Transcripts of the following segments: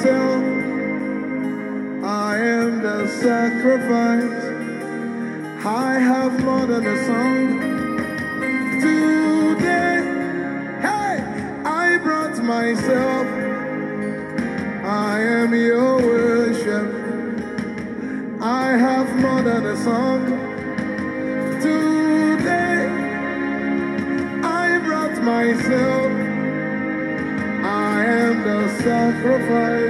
myself. I am the sacrifice. I have more than a song. Today, hey, I brought myself. I am your worship. I have more than a song. Today, I brought myself. I am the sacrifice.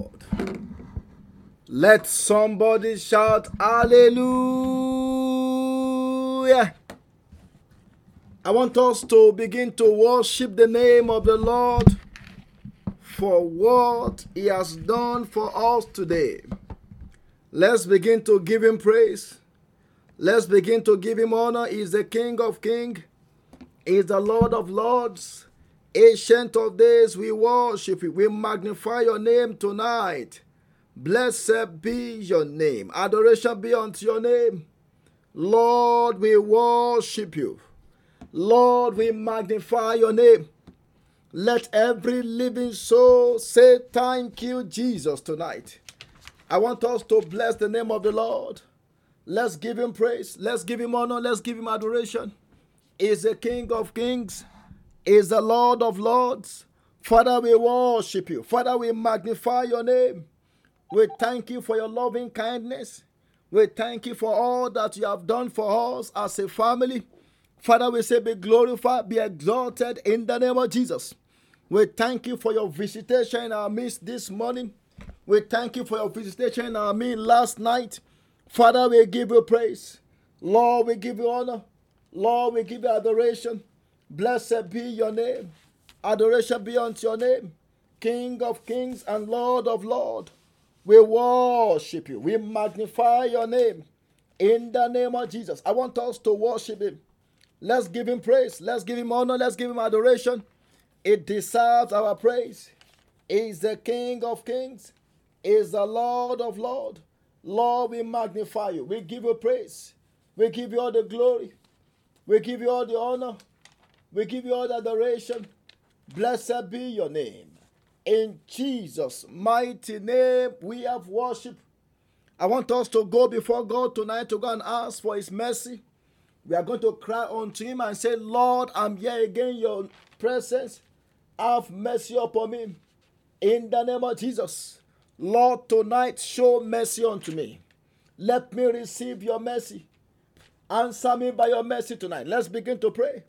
Let somebody shout Hallelujah. I want us to begin to worship the name of the Lord for what He has done for us today. Let's begin to give Him praise. Let's begin to give Him honor. He's the King of Kings, He's the Lord of Lords. Ancient of days, we worship you. We magnify your name tonight. Blessed be your name. Adoration be unto your name. Lord, we worship you. Lord, we magnify your name. Let every living soul say thank you, Jesus, tonight. I want us to bless the name of the Lord. Let's give him praise. Let's give him honor. Let's give him adoration. He is the King of kings is the Lord of Lords. Father, we worship you. Father, we magnify your name. We thank you for your loving kindness. We thank you for all that you have done for us as a family. Father, we say, be glorified, be exalted in the name of Jesus. We thank you for your visitation in our midst this morning. We thank you for your visitation in our midst last night. Father, we give you praise. Lord, we give you honor. Lord, we give you adoration. Blessed be your name. Adoration be unto your name. King of kings and Lord of lords. We worship you. We magnify your name. In the name of Jesus. I want us to worship him. Let's give him praise. Let's give him honor. Let's give him adoration. It deserves our praise. He is the King of kings. He is the Lord of lords. Lord, we magnify you. We give you praise. We give you all the glory. We give you all the honor. We give you all the adoration. Blessed be your name. In Jesus' mighty name, we have worship. I want us to go before God tonight to go and ask for His mercy. We are going to cry unto Him and say, Lord, I'm here again your presence. Have mercy upon me. In the name of Jesus. Lord, tonight show mercy unto me. Let me receive your mercy. Answer me by your mercy tonight. Let's begin to pray.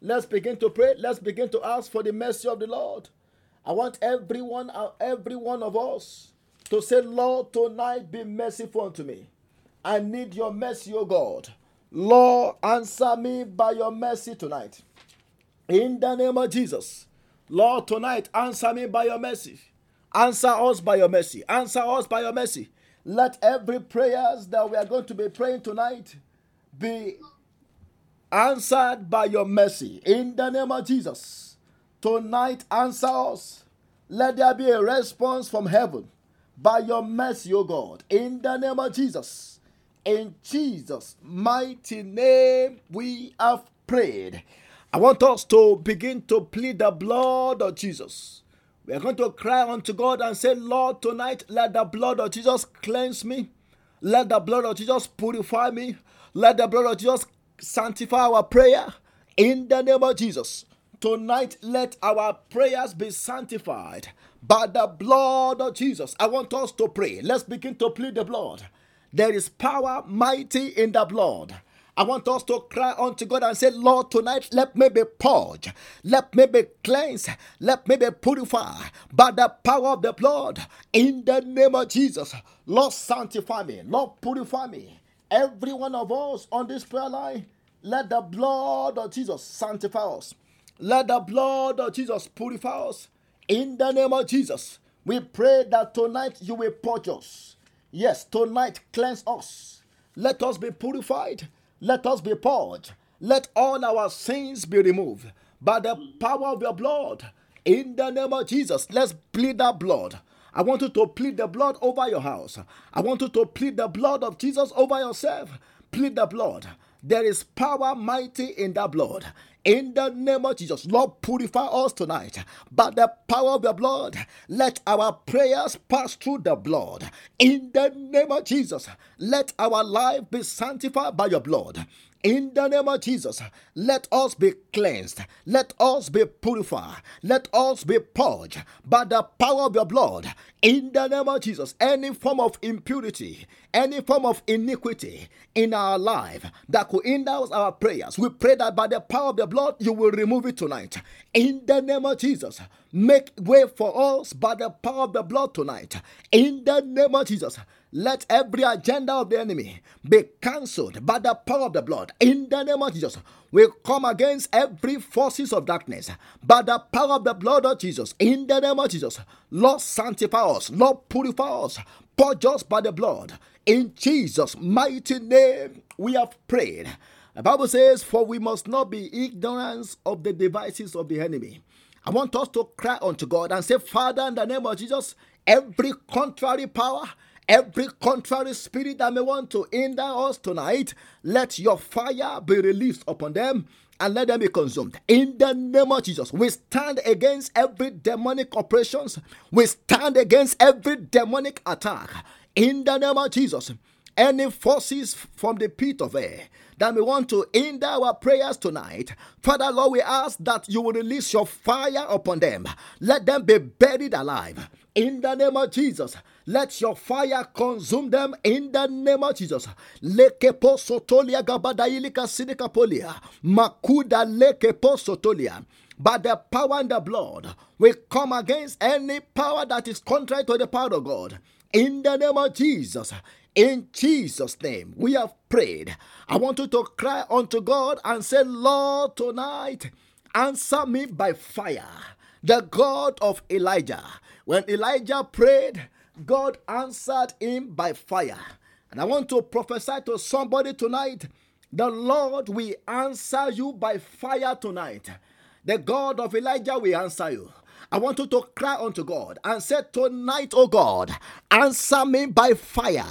Let's begin to pray. Let's begin to ask for the mercy of the Lord. I want everyone, uh, every one of us to say, Lord, tonight be merciful unto me. I need your mercy, O God. Lord, answer me by your mercy tonight. In the name of Jesus. Lord, tonight, answer me by your mercy. Answer us by your mercy. Answer us by your mercy. Let every prayers that we are going to be praying tonight be answered by your mercy in the name of Jesus. Tonight, answer us. Let there be a response from heaven by your mercy, O God, in the name of Jesus. In Jesus' mighty name, we have prayed. I want us to begin to plead the blood of Jesus. We are going to cry unto God and say, Lord, tonight let the blood of Jesus cleanse me. Let the blood of Jesus purify me. Let the blood of Jesus sanctify our prayer in the name of Jesus. Tonight, let our prayers be sanctified by the blood of Jesus. I want us to pray. Let's begin to plead the blood. There is power mighty in the blood. I want us to cry unto God and say, Lord, tonight let me be purged, let me be cleansed, let me be purified by the power of the blood in the name of Jesus. Lord, sanctify me, Lord, purify me. Every one of us on this prayer line, let the blood of Jesus sanctify us. Let the blood of Jesus purify us. In the name of Jesus, we pray that tonight you will purge us. Yes, tonight cleanse us. Let us be purified let us be purged. Let all our sins be removed by the power of your blood. In the name of Jesus, let's plead that blood. I want you to plead the blood over your house. I want you to plead the blood of Jesus over yourself. Plead the blood. There is power mighty in that blood. In the name of Jesus, Lord, purify us tonight by the power of the blood. Let our prayers pass through the blood. In the name of Jesus, let our life be sanctified by your blood. In the name of Jesus, let us be cleansed. Let us be purified. Let us be purged by the power of your blood. In the name of Jesus, any form of impurity, any form of iniquity in our life that could hinder our prayers, we pray that by the power of the blood, you will remove it tonight. In the name of Jesus, make way for us by the power of the blood tonight. In the name of Jesus, let every agenda of the enemy be cancelled by the power of the blood. In the name of Jesus, we come against every forces of darkness by the power of the blood of Jesus. In the name of Jesus, Lord, sanctify us, Lord, purify us, purge us by the blood. In Jesus' mighty name, we have prayed. The Bible says, For we must not be ignorant of the devices of the enemy. I want us to cry unto God and say, Father, in the name of Jesus, every contrary power Every contrary spirit that may want to hinder us tonight, let your fire be released upon them and let them be consumed. In the name of Jesus, we stand against every demonic operations. We stand against every demonic attack. In the name of Jesus, any forces from the pit of air that may want to hinder our prayers tonight, Father Lord, we ask that you will release your fire upon them. Let them be buried alive. In the name of Jesus, let your fire consume them in the name of Jesus. Lekepo sotolia gabadailika. Makuda lekepo sotolia. By the power and the blood, we come against any power that is contrary to the power of God. In the name of Jesus, in Jesus' name, we have prayed. I want you to cry unto God and say, Lord, tonight, answer me by fire. The God of Elijah. When Elijah prayed, God answered him by fire. And I want to prophesy to somebody tonight the Lord will answer you by fire tonight. The God of Elijah will answer you. I want you to cry unto God and say, Tonight, oh God, answer me by fire.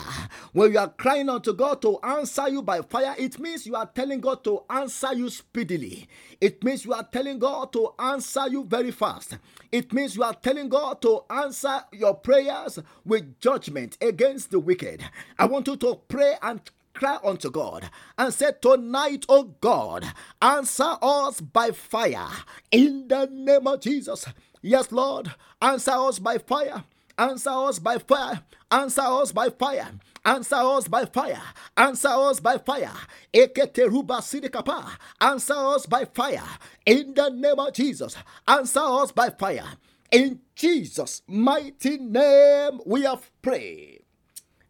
When you are crying unto God to answer you by fire, it means you are telling God to answer you speedily. It means you are telling God to answer you very fast. It means you are telling God to answer your prayers with judgment against the wicked. I want you to pray and cry unto God and say, Tonight, O God, answer us by fire in the name of Jesus. Yes, Lord, answer us by fire. Answer us by fire. Answer us by fire. Answer us by fire. Answer us by fire. Eketeruba sidikapa. Answer us by fire. In the name of Jesus. Answer us by fire. In Jesus' mighty name, we have prayed.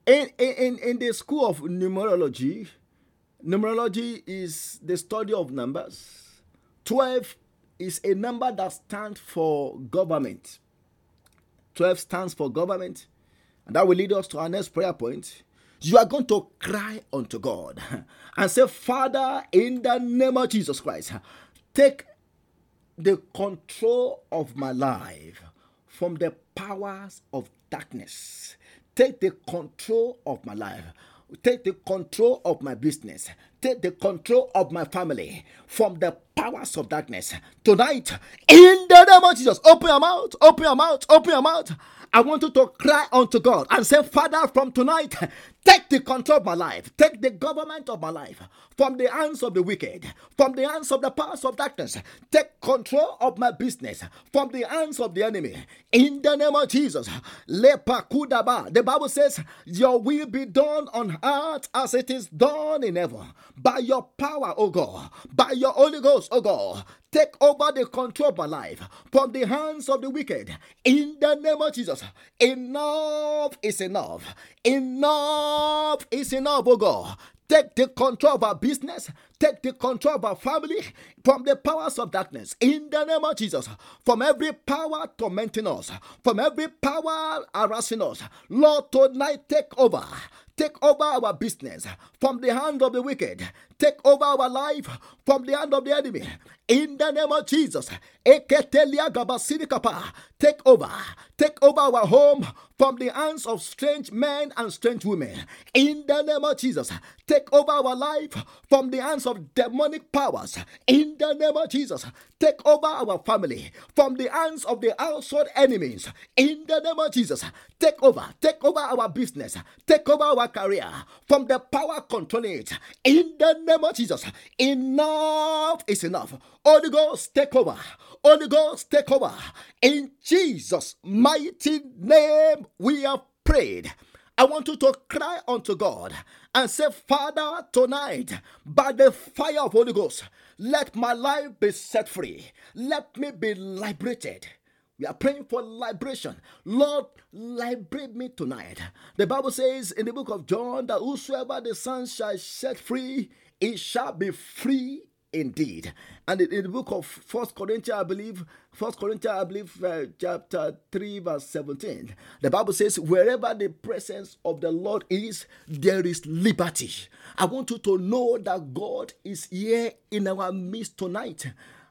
In, in, in the school of numerology, numerology is the study of numbers. 12 is a number that stands for government. 12 stands for government. And that will lead us to our next prayer point. You are going to cry unto God and say, Father, in the name of Jesus Christ, take the control of my life from the powers of darkness. Take the control of my life take the control of my business, take the control of my family from the powers of darkness. Tonight, in the name of Jesus, open your mouth, open your mouth, open your mouth. I want you to cry unto God and say, Father, from tonight, take the control of my life, take the government of my life from the hands of the wicked, from the hands of the powers of darkness, take control of my business from the hands of the enemy. In the name of Jesus, the Bible says, Your will be done on earth as it is done in heaven. By your power, O God, by your Holy Ghost, O God, take over the control of my life from the hands of the wicked. In the name of Jesus, enough is enough. Enough is enough, oh God. Take the control of our business. Take the control of our family from the powers of darkness. In the name of Jesus. From every power tormenting us. From every power harassing us. Lord, tonight take over. Take over our business from the hand of the wicked. Take over our life from the hand of the enemy. In the name of Jesus. Take over. Take over our home from the hands of strange men and strange women. In the name of Jesus. Take over our life from the hands of demonic powers. In the name of Jesus. Take over our family from the hands of the outside enemies. In the name of Jesus. Take over. Take over our business. Take over our career from the power controlling it. In the name of Jesus. Enough is enough. Holy Ghost, take over. Holy Ghost, take over. In Jesus' mighty name, we have prayed. I want you to cry unto God and say, Father, tonight, by the fire of Holy Ghost, let my life be set free. Let me be liberated. We are praying for liberation. Lord, liberate me tonight. The Bible says in the book of John that whosoever the Son shall set free, it shall be free indeed. And in, the book of First Corinthians, I believe, First Corinthians, I believe, uh, chapter 3, verse 17, the Bible says, Wherever the presence of the Lord is, there is liberty. I want you to know that God is here in our midst tonight.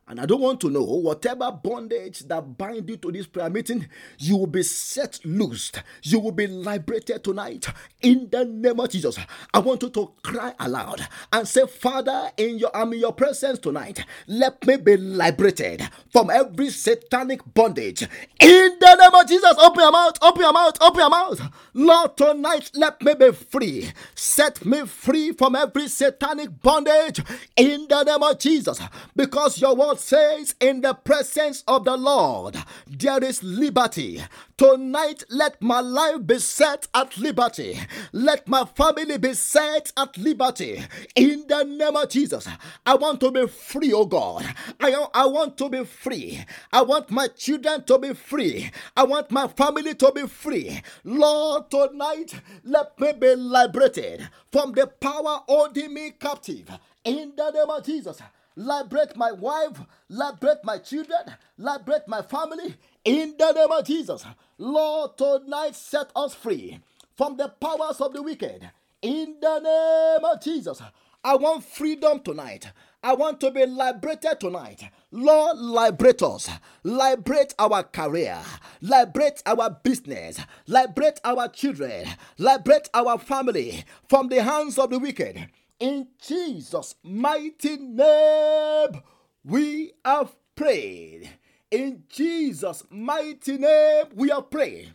And I don't want to know whatever bondage that bind you to this prayer meeting, you will be set loose. You will be liberated tonight in the name of Jesus. I want you to cry aloud and say, Father, in your I'm in your presence tonight. Let me be liberated from every satanic bondage. In the name of Jesus, open your mouth, open your mouth, open your mouth. Lord, tonight let me be free. Set me free from every satanic bondage in the name of Jesus. Because your word says, In the presence of the Lord, there is liberty. Tonight, let my life be set at liberty. Let my family be set at liberty. In the name of Jesus, I want to be free, oh God. I, I want to be free. I want my children to be free. I want my family to be free. Lord, tonight, let me be liberated from the power holding me captive. In the name of Jesus liberate my wife, liberate my children, liberate my family in the name of Jesus. Lord, tonight set us free from the powers of the wicked in the name of Jesus. I want freedom tonight. I want to be liberated tonight. Lord, liberate us. Liberate our career. Liberate our business. Liberate our children. Liberate our family from the hands of the wicked. In Jesus' mighty name, we have prayed. In Jesus' mighty name, we have prayed.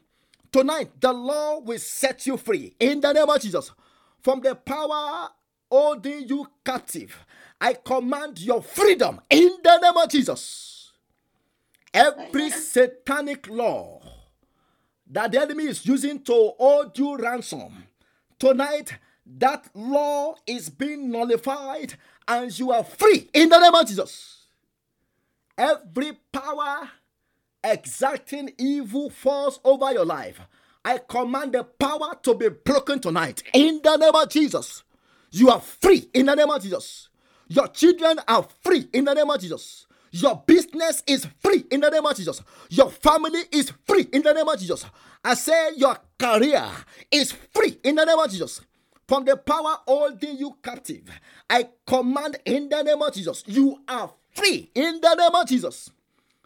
Tonight, the Lord will set you free in the name of Jesus from the power holding you captive. I command your freedom in the name of Jesus. Every satanic law that the enemy is using to hold you ransom, tonight that law is being nullified and you are free in the name of Jesus. Every power exacting evil force over your life, I command the power to be broken tonight in the name of Jesus. You are free in the name of Jesus. Your children are free in the name of Jesus. Your business is free in the name of Jesus. Your family is free in the name of Jesus. I say your career is free in the name of Jesus from the power holding you captive. I command in the name of Jesus, you are free in the name of Jesus.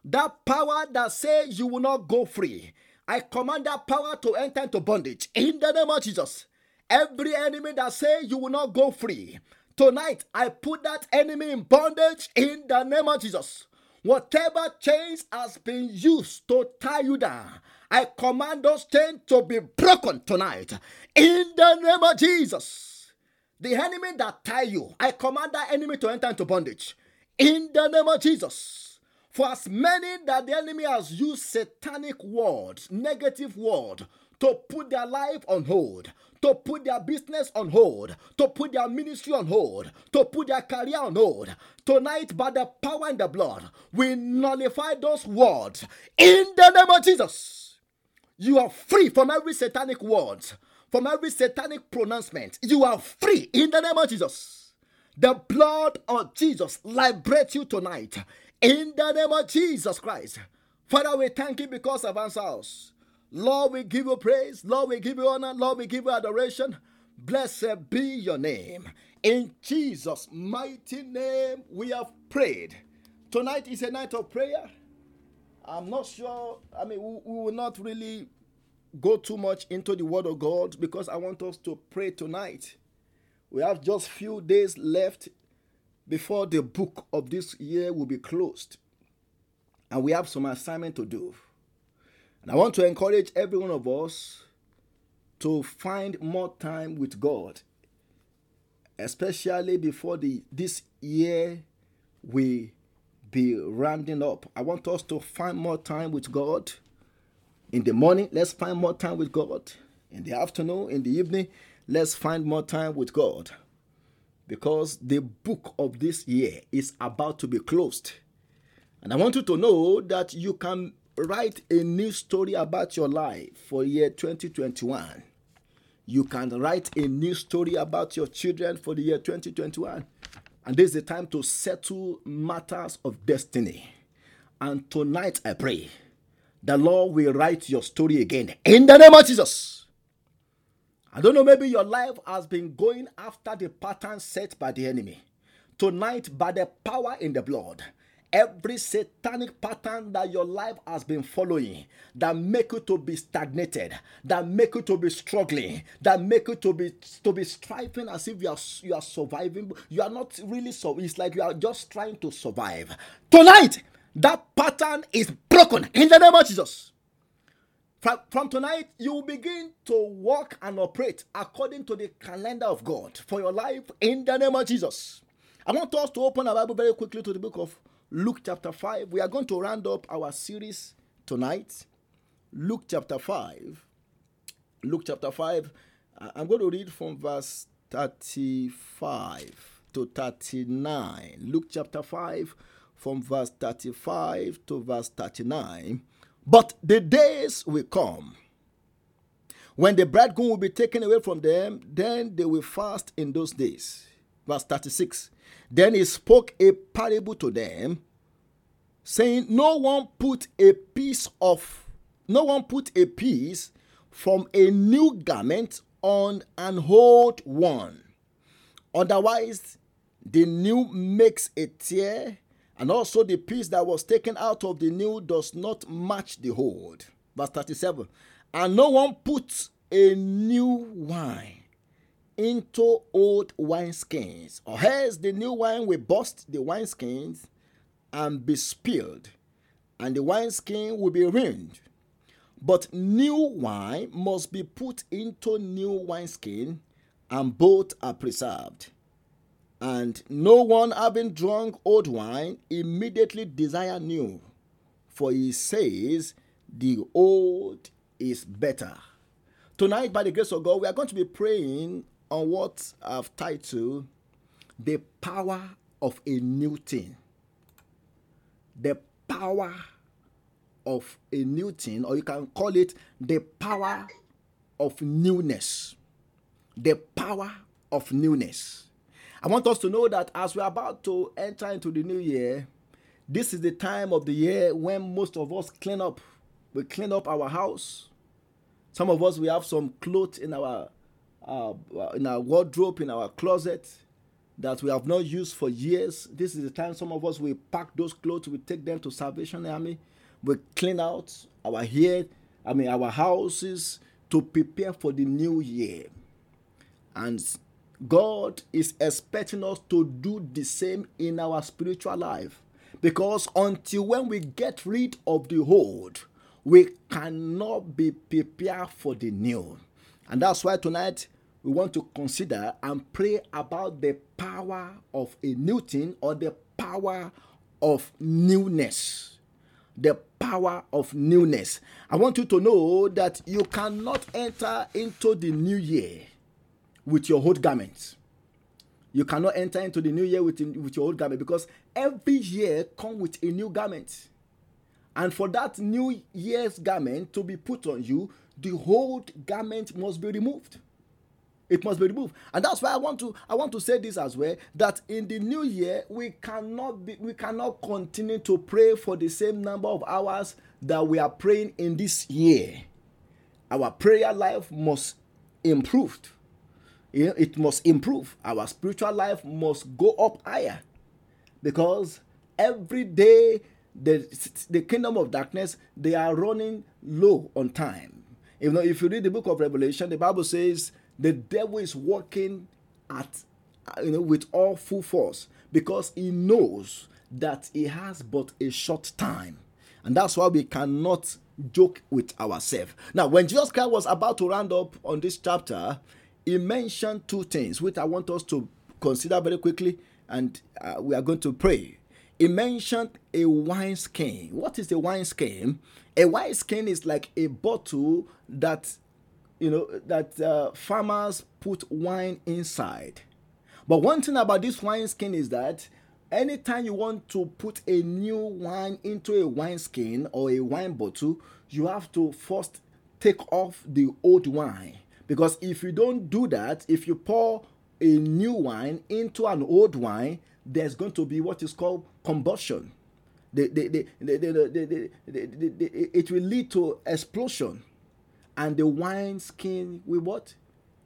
That power that says you will not go free, I command that power to enter into bondage in the name of Jesus. Every enemy that says you will not go free, tonight I put that enemy in bondage in the name of Jesus. Whatever chains has been used to tie you down, I command those chains to be broken tonight. In the name of Jesus. The enemy that tie you, I command that enemy to enter into bondage. In the name of Jesus. For as many that the enemy has used satanic words, negative word, to put their life on hold, to put their business on hold, to put their ministry on hold, to put their career on hold. Tonight, by the power and the blood, we nullify those words in the name of Jesus. You are free from every satanic word, from every satanic pronouncement. You are free in the name of Jesus. The blood of Jesus liberates you tonight in the name of Jesus Christ. Father, we thank you because of answers. Lord, we give you praise. Lord, we give you honor. Lord, we give you adoration. Blessed be your name. In Jesus' mighty name, we have prayed. Tonight is a night of prayer. I'm not sure, I mean, we, we will not really go too much into the Word of God because I want us to pray tonight. We have just few days left before the book of this year will be closed. And we have some assignment to do. And I want to encourage every one of us to find more time with God, especially before the this year we be rounding up. I want us to find more time with God. In the morning, let's find more time with God. In the afternoon, in the evening, let's find more time with God. Because the book of this year is about to be closed. And I want you to know that you can write a new story about your life for year 2021. You can write a new story about your children for the year 2021. And this is the time to settle matters of destiny. And tonight I pray the Lord will write your story again in the name of Jesus. I don't know, maybe your life has been going after the pattern set by the enemy. Tonight, by the power in the blood, every satanic pattern that your life has been following that make you to be stagnated that make you to be struggling that make you to be to be striving as if you are you are surviving. You are not really so it's like you are just trying to survive. Tonight that pattern is broken in the name of jesus. From, from tonight you begin to walk and operate according to the calendar of god for your life in the name of jesus. I want us to open our bible very quickly to the book of Luke chapter 5. We are going to round up our series tonight. Luke chapter 5. Luke chapter 5. I'm going to read from verse 35 to 39. Luke chapter 5, from verse 35 to verse 39. But the days will come when the bridegroom will be taken away from them, then they will fast in those days. Verse 36. Then he spoke a parable to them, saying, No one put a piece of, no one put a piece from a new garment on an old one. Otherwise, the new makes a tear, and also the piece that was taken out of the new does not match the old. Verse 37. And no one puts a new wine into old wineskins, or else the new wine will burst the wineskins and be spilled, and the wineskin will be ruined. But new wine must be put into new wineskin, and both are preserved. And no one having drunk old wine immediately desire new, for he says, The old is better. Tonight, by the grace of God, we are going to be praying on what I've titled The Power of a New Thing. The power of a new thing, or you can call it the power of newness. The power of newness. I want us to know that as we're about to enter into the new year, this is the time of the year when most of us clean up. We clean up our house. Some of us we have some clothes in our uh, in our wardrobe, in our closet that we have not used for years. This is the time some of us we pack those clothes, we take them to Salvation Army, we clean out our hair, I mean our houses to prepare for the new year. And God is expecting us to do the same in our spiritual life. Because until when we get rid of the old, we cannot be prepared for the new. And that's why tonight we want to consider and pray about the power of a new thing or the power of newness. The power of newness. I want you to know that you cannot enter into the new year with your old garments. You cannot enter into the new year with, with your old garment because every year come with a new garment. And for that new year's garment to be put on you, the old garment must be removed. It must be removed. And that's why I want to I want to say this as well that in the new year we cannot be we cannot continue to pray for the same number of hours that we are praying in this year. Our prayer life must improve. It must improve. Our spiritual life must go up higher. Because every day the, the kingdom of darkness they are running low on time. You know, if you read the book of Revelation, the Bible says the devil is working at you know with all full force because he knows that he has but a short time. And that's why we cannot joke with ourselves. Now, when Jesus Christ was about to round up on this chapter, he mentioned two things which I want us to consider very quickly, and uh, we are going to pray. He mentioned a wine skin. What is a wine skin? A wine skin is like a bottle that you know that uh, farmers put wine inside. But one thing about this wine skin is that anytime you want to put a new wine into a wine skin or a wine bottle, you have to first take off the old wine. Because if you don't do that, if you pour a new wine into an old wine, there's going to be what is called combustion. The, the, the, it will lead to explosion. And the wine skin will what?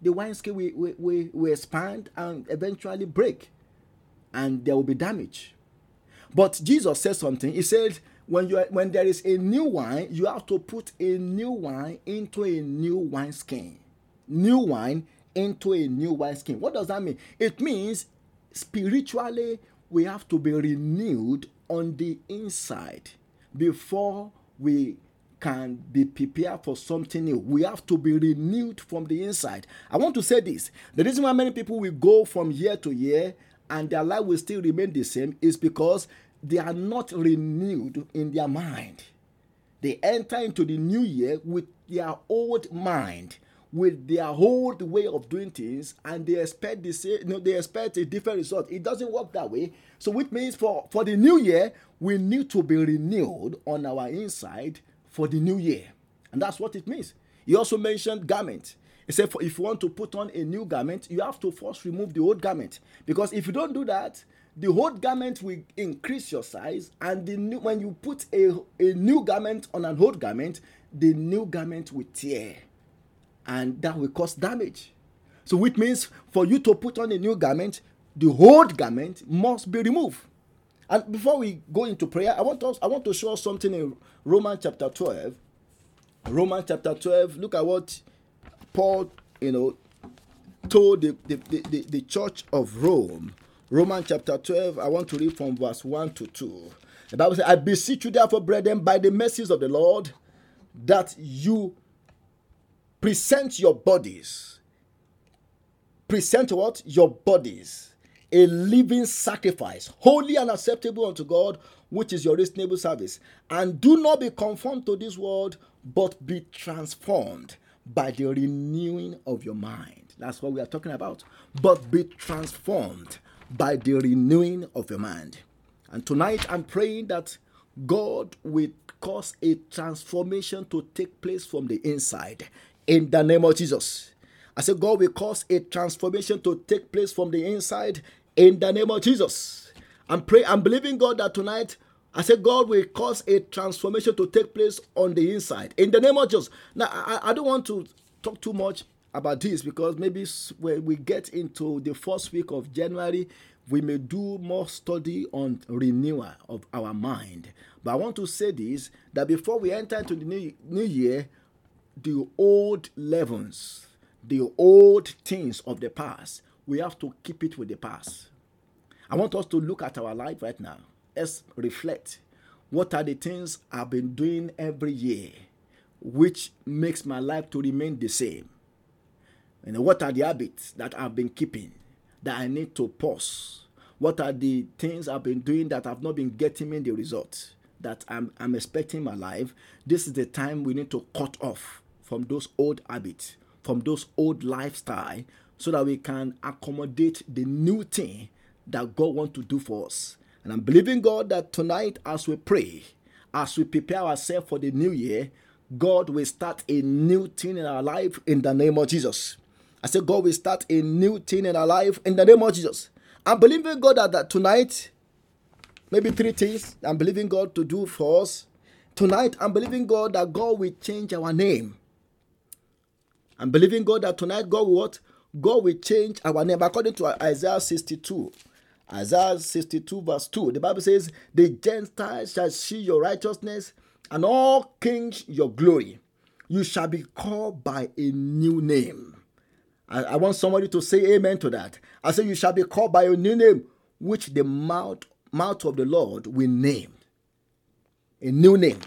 The wine skin will, will, will expand and eventually break. And there will be damage. But Jesus said something. He said, when you are, when there is a new wine, you have to put a new wine into a new wine skin. New wine into a new wine skin. What does that mean? It means spiritually we have to be renewed on the inside before we can be prepared for something new. We have to be renewed from the inside. I want to say this the reason why many people will go from year to year and their life will still remain the same is because they are not renewed in their mind. They enter into the new year with their old mind with their old way of doing things and they expect the same, you know, they expect a different result. It doesn't work that way. So which means for, for the new year, we need to be renewed on our inside for the new year. And that's what it means. He also mentioned garment. He said, if you want to put on a new garment, you have to first remove the old garment. Because if you don't do that, the old garment will increase your size, and the new, when you put a, a new garment on an old garment, the new garment will tear and that will cause damage. So, which means for you to put on a new garment, the old garment must be removed. And before we go into prayer, I want us I want to show us something in Romans chapter 12. Romans chapter 12. Look at what Paul, you know, told the, the, the, the church of Rome. Romans chapter 12, I want to read from verse 1 to 2. The Bible says, I beseech you, therefore, brethren, by the mercies of the Lord, that you present your bodies. Present what? Your bodies. A living sacrifice, holy and acceptable unto God, which is your reasonable service. And do not be conformed to this world, but be transformed by the renewing of your mind. That's what we are talking about. But be transformed by the renewing of your mind. And tonight I'm praying that God will cause a transformation to take place from the inside in the name of Jesus. I said, God will cause a transformation to take place from the inside in the name of Jesus. I'm praying, I'm believing God that tonight, I said, God will cause a transformation to take place on the inside in the name of Jesus. Now, I, I don't want to talk too much about this because maybe when we get into the first week of January, we may do more study on renewal of our mind. But I want to say this that before we enter into the new, new year, the old leavens, the old things of the past, we have to keep it with the past. I want us to look at our life right now. let's reflect. What are the things I've been doing every year which makes my life to remain the same? And what are the habits that I've been keeping that I need to pause? What are the things I've been doing that I've not been getting me the result that I'm, I'm expecting in my life? This is the time we need to cut off from those old habits, from those old lifestyle, so that we can accommodate the new thing that God wants to do for us. And I'm believing God that tonight, as we pray, as we prepare ourselves for the new year, God will start a new thing in our life in the name of Jesus. I said, God will start a new thing in our life in the name of Jesus. I'm believing God that, that tonight, maybe three things I'm believing God to do for us. Tonight, I'm believing God that God will change our name. I'm believing God that tonight God will what? God will change our name according to Isaiah 62. Isaiah 62, verse 2. The Bible says, The Gentiles shall see your righteousness, and all kings your glory. You shall be called by a new name I, I want somebody to say amen to that. I say, You shall be called by a new name, which the mouth, mouth of the Lord will name. A new name.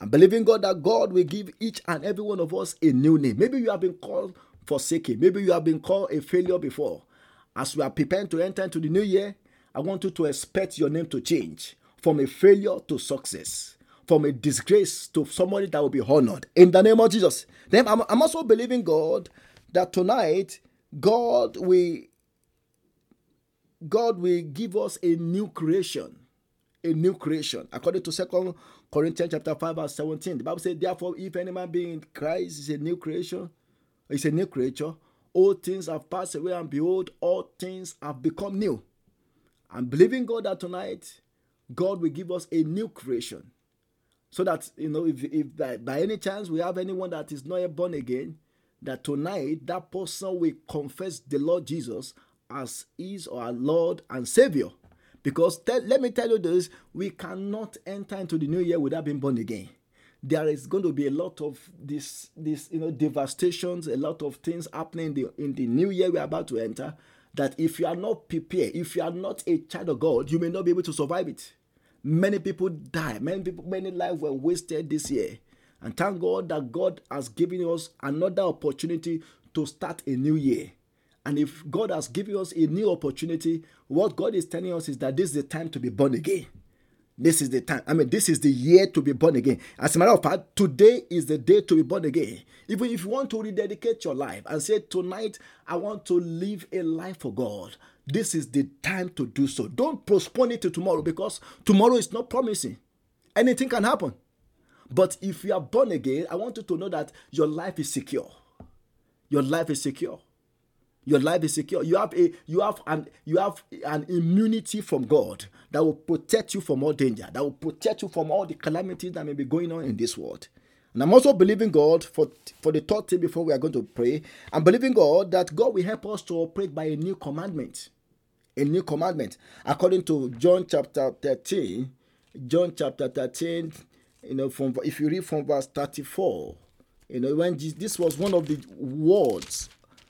I'm believing God that God will give each and every one of us a new name. Maybe you have been called forsaken. Maybe you have been called a failure before. As we are preparing to enter into the new year, I want you to expect your name to change from a failure to success, from a disgrace to somebody that will be honored. In the name of Jesus. Then I'm, I'm also believing God that tonight God will God will give us a new creation. A new creation. According to Second Corinthians chapter 5, verse 17. The Bible says, Therefore, if any man be in Christ is a new creation, is a new creature, all things have passed away, and behold, all things have become new. I'm believing God that tonight God will give us a new creation. So that you know, if, if by, by any chance we have anyone that is not yet born again, that tonight that person will confess the Lord Jesus as his or our Lord and Savior. Because tell, let me tell you this we cannot enter into the new year without being born again. There is going to be a lot of this, this you know, devastations, a lot of things happening in the, in the new year we're about to enter. That if you are not prepared, if you are not a child of God, you may not be able to survive it. Many people die. Many people, many lives were wasted this year and thank God that God has given us another opportunity to start a new year. And if God has given us a new opportunity, what God is telling us is that this is the time to be born again. This is the time. I mean, this is the year to be born again. As a matter of fact, today is the day to be born again. Even if you want to rededicate your life and say, Tonight, I want to live a life for God, this is the time to do so. Don't postpone it to tomorrow because tomorrow is not promising. Anything can happen. But if you are born again, I want you to know that your life is secure. Your life is secure. Your life is secure. You have a you have an you have an immunity from God that will protect you from all danger, that will protect you from all the calamities that may be going on in this world. And I'm also believing God for, for the third thing before we are going to pray. I'm believing God that God will help us to operate by a new commandment. A new commandment. According to John chapter 13, John chapter 13, you know, from if you read from verse 34, you know, when this was one of the words,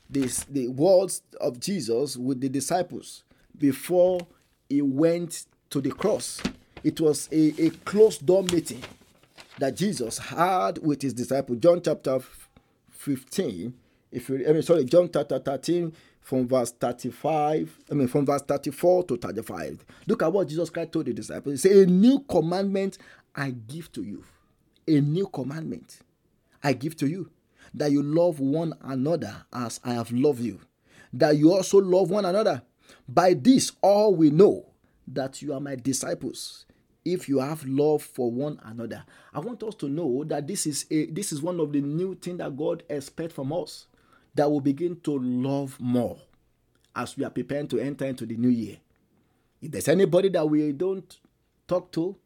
this the words of Jesus with the disciples before he went to the cross. It was a, a closed door meeting that Jesus had with his disciples. John chapter 15, if you I mean sorry, John chapter 13 from verse 35, I mean from verse 34 to 35. Look at what Jesus Christ told the disciples. He said, A new commandment I give to you a new commandment. I give to you that you love one another as I have loved you, that you also love one another. By this, all we know that you are my disciples if you have love for one another. I want us to know that this is a this is one of the new things that God expects from us that will begin to love more as we are preparing to enter into the new year. If there's anybody that we don't talk to,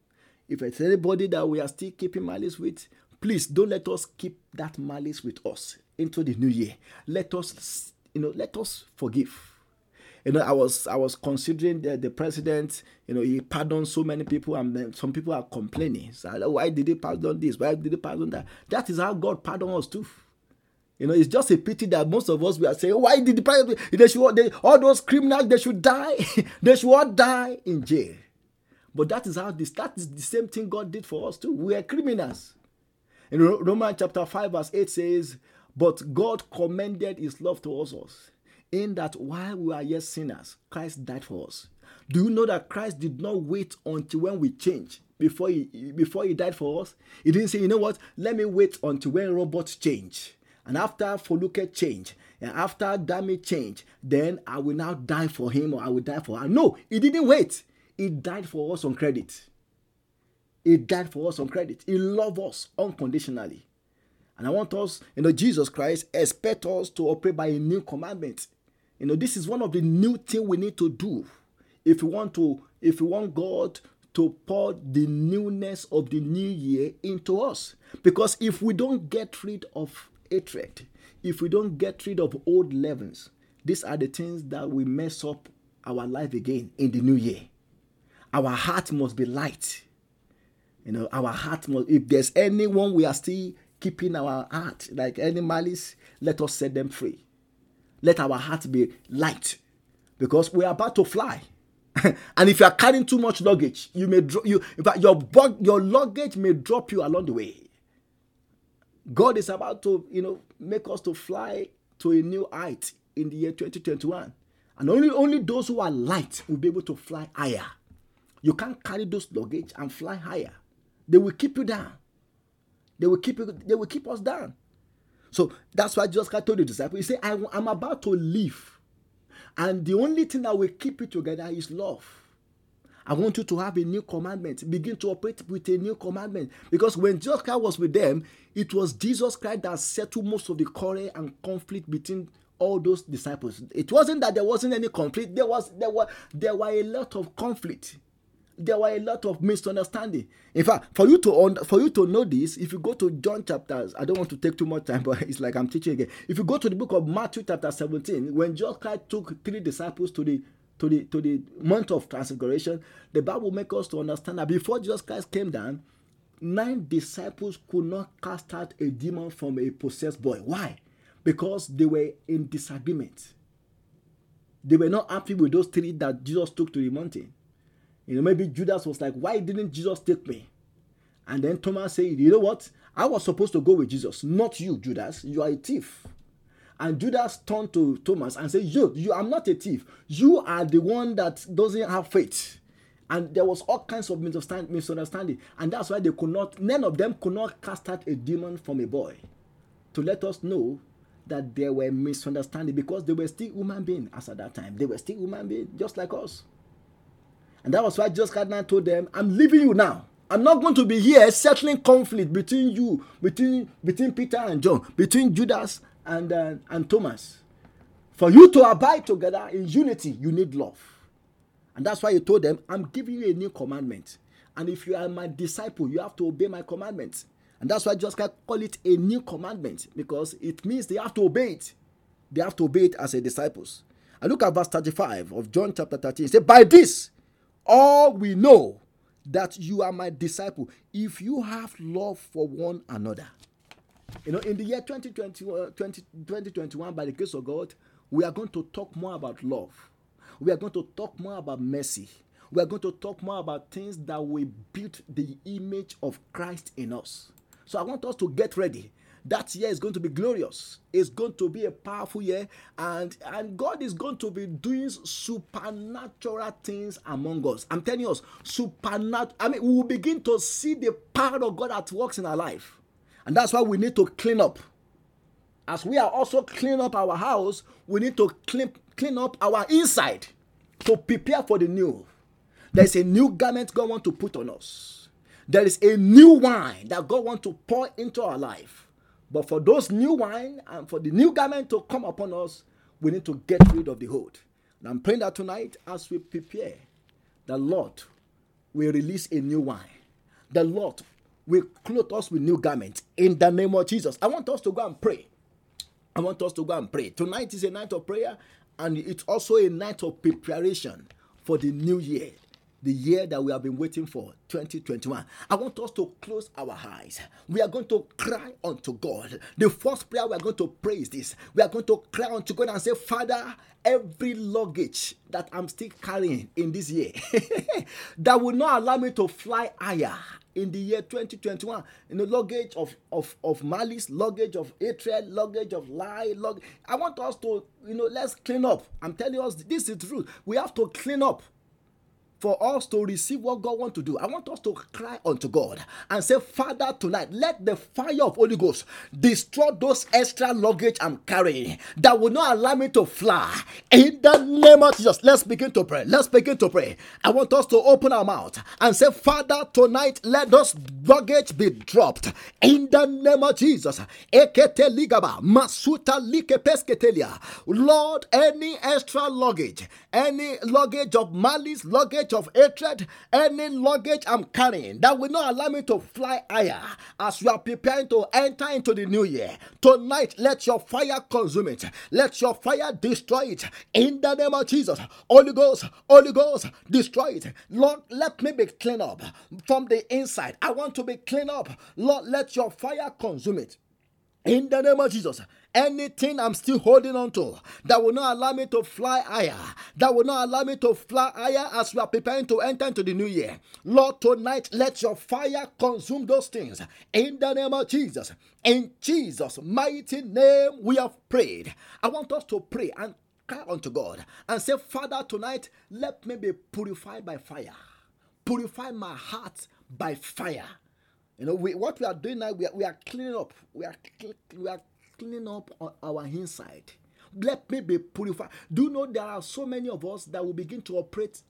if it's anybody that we are still keeping malice with, please don't let us keep that malice with us into the new year. Let us, you know, let us forgive. You know, I was I was considering the, the president. You know, he pardoned so many people, and some people are complaining. So, why did he pardon this? Why did he pardon that? That is how God pardons us too. You know, it's just a pity that most of us we are saying, why did the president? They should they, all those criminals they should die. they should all die in jail. But that is how this that is the same thing God did for us too. We are criminals. In Romans chapter 5, verse 8 says, But God commended his love towards us, in that while we are yet sinners, Christ died for us. Do you know that Christ did not wait until when we change before he before he died for us? He didn't say, you know what, let me wait until when robots change. And after Foluke change, and after damage change, then I will now die for him or I will die for her. No, he didn't wait. He died for us on credit. He died for us on credit. He loved us unconditionally. And I want us, you know, Jesus Christ expect us to operate by a new commandment. You know, this is one of the new things we need to do if we want to, if we want God to pour the newness of the new year into us. Because if we don't get rid of hatred, if we don't get rid of old leavens, these are the things that will mess up our life again in the new year. Our heart must be light. You know, our heart must, if there's anyone we are still keeping our heart, like any malice, let us set them free. Let our heart be light because we are about to fly. and if you are carrying too much luggage, you may drop you. In fact, your your luggage may drop you along the way. God is about to, you know, make us to fly to a new height in the year 2021. And only, only those who are light will be able to fly higher. You can't carry those luggage and fly higher. They will keep you down. They will keep you, they will keep us down. So that's why Jesus Christ told the disciples, He said, I'm about to leave. And the only thing that will keep you together is love. I want you to have a new commandment. Begin to operate with a new commandment. Because when Jesus Christ was with them, it was Jesus Christ that settled most of the quarrel and conflict between all those disciples. It wasn't that there wasn't any conflict. There was there were there were a lot of conflict. There were a lot of misunderstanding. In fact, for you to for you to know this, if you go to John chapters, I don't want to take too much time, but it's like I'm teaching again. If you go to the book of Matthew chapter 17, when Jesus Christ took three disciples to the to the to the mount of transfiguration, the Bible makes us to understand that before Jesus Christ came down, nine disciples could not cast out a demon from a possessed boy. Why? Because they were in disagreement. They were not happy with those three that Jesus took to the mountain. You know, maybe Judas was like, Why didn't Jesus take me? And then Thomas said, You know what? I was supposed to go with Jesus, not you, Judas. You are a thief. And Judas turned to Thomas and said, You, you, I'm not a thief. You are the one that doesn't have faith. And there was all kinds of misunderstanding. And that's why they could not, none of them could not cast out a demon from a boy. To let us know that there were misunderstanding because they were still human beings as at that time. They were still human beings, just like us. And that was why Jesus Christ told them, I'm leaving you now. I'm not going to be here settling conflict between you, between between Peter and John, between Judas and, uh, and Thomas. For you to abide together in unity, you need love. And that's why he told them, I'm giving you a new commandment. And if you are my disciple, you have to obey my commandments. And that's why just call it a new commandment because it means they have to obey it. They have to obey it as a disciples. And look at verse 35 of John chapter 13. It says, By this, all we know that you are my disciple if you have love for one another. You know, in the year 2020, 20, 2021, uh, by the grace of God, we are going to talk more about love. We are going to talk more about mercy. We are going to talk more about things that will build the image of Christ in us. So I want us to get ready. That year is going to be glorious. It's going to be a powerful year, and and God is going to be doing supernatural things among us. I'm telling us, supernatural. I mean, we will begin to see the power of God at works in our life. And that's why we need to clean up. As we are also cleaning up our house, we need to clean, clean up our inside to prepare for the new. There's a new garment God wants to put on us. There is a new wine that God wants to pour into our life. But for those new wine and for the new garment to come upon us, we need to get rid of the old. And I'm praying that tonight, as we prepare, the Lord will release a new wine. The Lord will clothe us with new garments in the name of Jesus. I want us to go and pray. I want us to go and pray. Tonight is a night of prayer and it's also a night of preparation for the new year. The year that we have been waiting for, 2021. I want us to close our eyes. We are going to cry unto God. The first prayer we are going to pray is this we are going to cry unto God and say, Father, every luggage that I'm still carrying in this year that will not allow me to fly higher in the year 2021 in the luggage of, of, of malice, luggage of hatred, luggage of lie, luggage. I want us to, you know, let's clean up. I'm telling us this is true. We have to clean up for us to receive what God wants to do. I want us to cry unto God and say, Father, tonight, let the fire of Holy Ghost destroy those extra luggage I'm carrying that will not allow me to fly. In the name of Jesus, let's begin to pray. Let's begin to pray. I want us to open our mouth and say, Father, tonight, let those luggage be dropped. In the name of Jesus. Lord, any extra luggage, any luggage of malice, luggage of hatred, any luggage I'm carrying that will not allow me to fly higher as you are preparing to enter into the new year. Tonight, let your fire consume it. Let your fire destroy it in the name of Jesus. Holy Ghost, Holy Ghost, destroy it. Lord, let me be clean up from the inside. I want to be clean up. Lord, let your fire consume it. In the name of Jesus, anything I'm still holding on to that will not allow me to fly higher, that will not allow me to fly higher as we are preparing to enter into the new year. Lord, tonight let your fire consume those things in the name of Jesus. In Jesus' mighty name, we have prayed. I want us to pray and cry unto God and say, Father, tonight let me be purified by fire. Purify my heart by fire. You know, we, what we are doing now, we are, we are cleaning up. We are, we are cleaning up our inside. Let me be purified. Do you know there are so many of us that will begin to operate,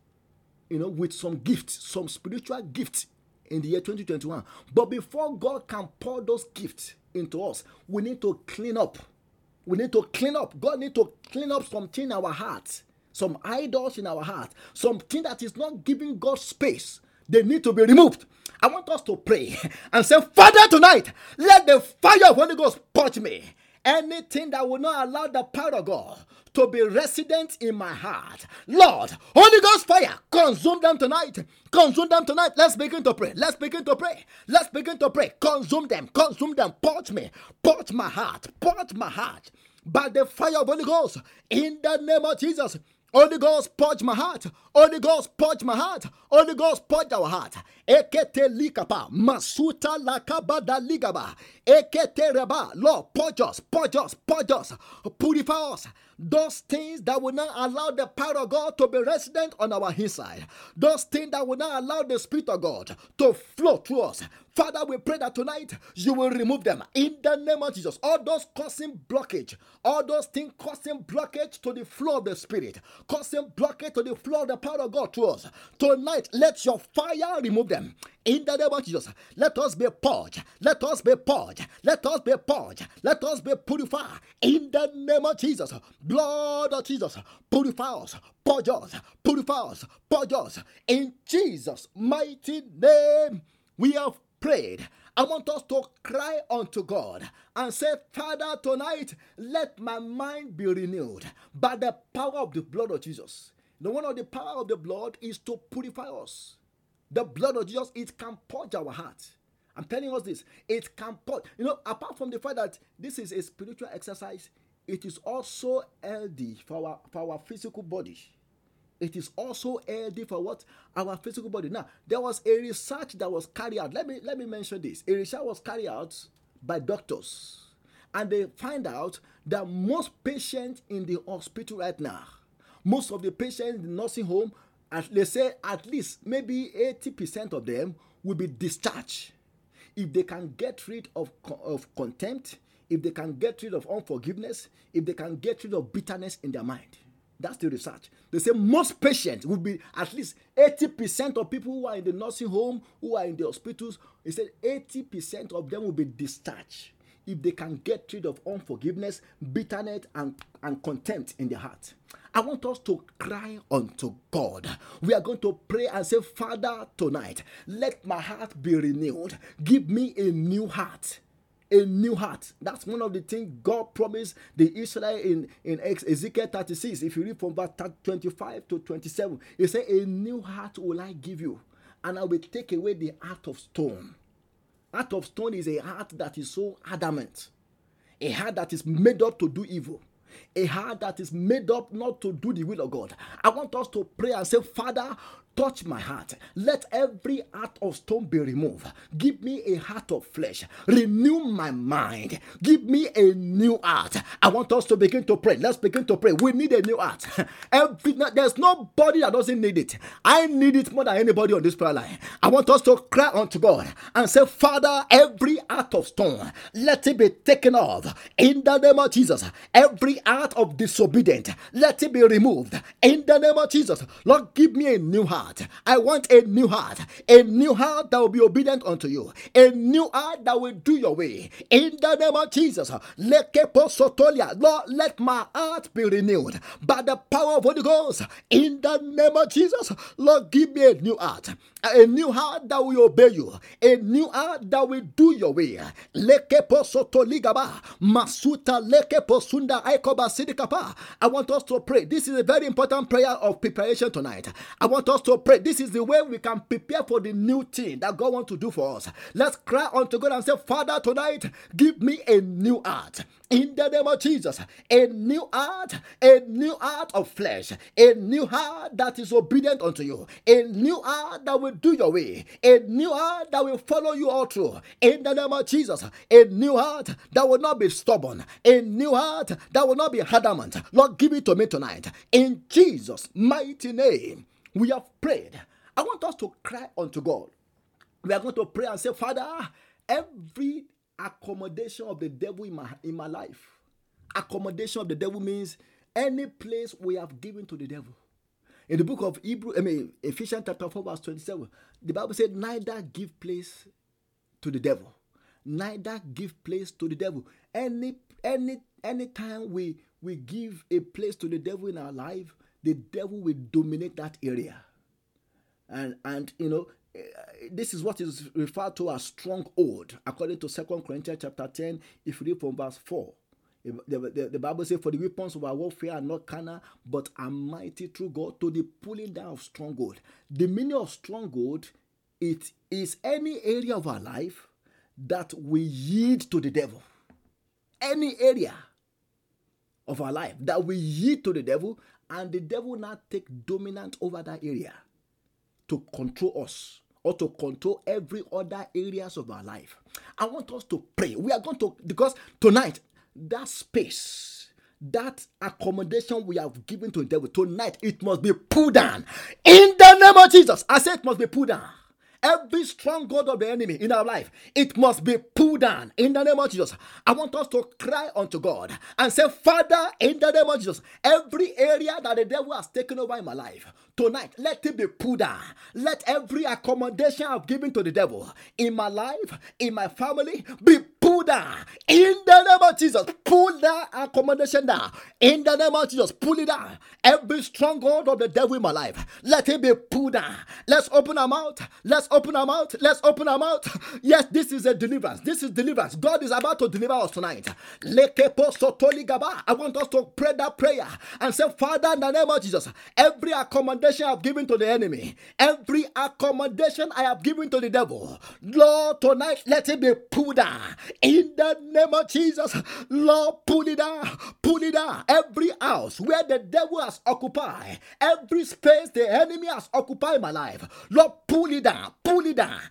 you know, with some gifts, some spiritual gifts in the year 2021. But before God can pour those gifts into us, we need to clean up. We need to clean up. God need to clean up something in our hearts, some idols in our heart, something that is not giving God space. They need to be removed. I want us to pray and say, Father, tonight, let the fire of Holy Ghost purge me. Anything that will not allow the power of God to be resident in my heart. Lord, Holy Ghost fire, consume them tonight. Consume them tonight. Let's begin to pray. Let's begin to pray. Let's begin to pray. Consume them. Consume them. Purge me. Purge my heart. Purge my heart. By the fire of Holy Ghost. In the name of Jesus. Holy Ghost, purge my heart. Holy Ghost, purge my heart. Holy Ghost, purge our heart. Ekete likapa, masuta lakabada ligaba. Ekete reba, Lord, purge us, purge us, purge us, purify us. Those things that will not allow the power of God to be resident on our inside. Those things that will not allow the Spirit of God to flow through us. Father, we pray that tonight you will remove them in the name of Jesus. All those causing blockage, all those things causing blockage to the flow of the Spirit, causing blockage to the flow of the power of God to us. Tonight, let your fire remove them in the name of Jesus. Let us be purged. Let us be purged. Let us be purged. Let us be purified in the name of Jesus. Blood of Jesus, purify us, purge us, purify us, purge us in Jesus' mighty name. We have prayed, I want us to cry unto God and say, Father, tonight let my mind be renewed by the power of the blood of Jesus. The one of the power of the blood is to purify us. The blood of Jesus, it can purge our heart. I'm telling us this, it can purge. You know, apart from the fact that this is a spiritual exercise, it is also healthy for our, for our physical body it is also healthy for what our physical body. Now, there was a research that was carried out. Let me let me mention this. A research was carried out by doctors, and they find out that most patients in the hospital right now, most of the patients in the nursing home, as they say at least maybe 80% of them will be discharged if they can get rid of, of contempt, if they can get rid of unforgiveness, if they can get rid of bitterness in their mind. That's the research. They say most patients will be at least 80% of people who are in the nursing home, who are in the hospitals, they said 80% of them will be discharged if they can get rid of unforgiveness, bitterness, and, and contempt in their heart. I want us to cry unto God. We are going to pray and say, Father, tonight, let my heart be renewed. Give me a new heart a new heart. That's one of the things God promised the Israel in, in Ezekiel 36. If you read from verse 25 to 27, He said, A new heart will I give you, and I will take away the heart of stone. Heart of stone is a heart that is so adamant, a heart that is made up to do evil a heart that is made up not to do the will of God. I want us to pray and say, Father, touch my heart. Let every heart of stone be removed. Give me a heart of flesh. Renew my mind. Give me a new heart. I want us to begin to pray. Let's begin to pray. We need a new heart. Every, there's nobody that doesn't need it. I need it more than anybody on this prayer line. I want us to cry unto God and say, Father, every heart of stone, let it be taken off in the name of Jesus. Every heart of disobedient, let it be removed in the name of Jesus. Lord, give me a new heart heart. I want a new heart, a new heart that will be obedient unto you, a new heart that will do your way. In the name of Jesus, Lord, let my heart be renewed by the power of Holy Ghost. In the name of Jesus, Lord, give me a new heart, a new heart that will obey you, a new heart that will do your way. Masuta lekeposunda aikoba sidikapa. I want us to pray. This is a very important prayer of preparation tonight. I want us to pray. This is the way we can prepare for the new thing that God wants to do for us. Let's cry unto God and say, Father, tonight, give me a new heart. In the name of Jesus, a new heart, a new heart of flesh, a new heart that is obedient unto you, a new heart that will do your way, a new heart that will follow you all through. In the name of Jesus, a new heart that will not be stubborn, a new heart that will not be adamant. Lord, give it to me tonight. In Jesus' mighty name. We have prayed. I want us to cry unto God. We are going to pray and say, Father, every accommodation of the devil in my in my life, accommodation of the devil means any place we have given to the devil. In the book of Hebrew, I mean Ephesians chapter 4, verse 27, the Bible said, Neither give place to the devil. Neither give place to the devil. Any any anytime we we give a place to the devil in our life, the devil will dominate that area. And and you know, eh, this is what is referred to as stronghold, according to Second Corinthians chapter 10, if you read from verse 4. The, the, the, Bible says, For the weapons of our warfare are not carnal, but are mighty through God to the pulling down of stronghold. The meaning of stronghold it is any area of our life that we yield to the devil. Any area of our life that we yield to the devil and the devil now take dominant over that area to control us or to control every other areas of our life. I want us to pray. We are going to because tonight that space, that accommodation we have given to the devil tonight, it must be pulled down in the name of Jesus. I said it must be pulled down. Every stronghold of the enemy in our life, it must be pulled down in the name of Jesus. I want us to cry unto God and say, Father, in the name of Jesus, every area that the devil has taken over in my life, tonight, let it be pulled down. Let every accommodation I've given to the devil in my life, in my family, be pulled down in the name of Jesus. Pull that accommodation down in the name of Jesus. Pull it down. Every stronghold of the devil in my life, let it be pulled down. Let's open our mouth. Let's open our mouth. Let's open our mouth. Yes, this is a deliverance. This is deliverance. God is about to deliver us tonight. I want us to pray that prayer and say, Father, in the name of Jesus, every accommodation I've given to the enemy, every accommodation I have given to the devil, Lord, tonight let it be pulled down in the name of Jesus, Lord, pull it down, pull it down. Every house where the devil has occupied, every space the enemy has occupied my life, Lord, pull it down, pull it down.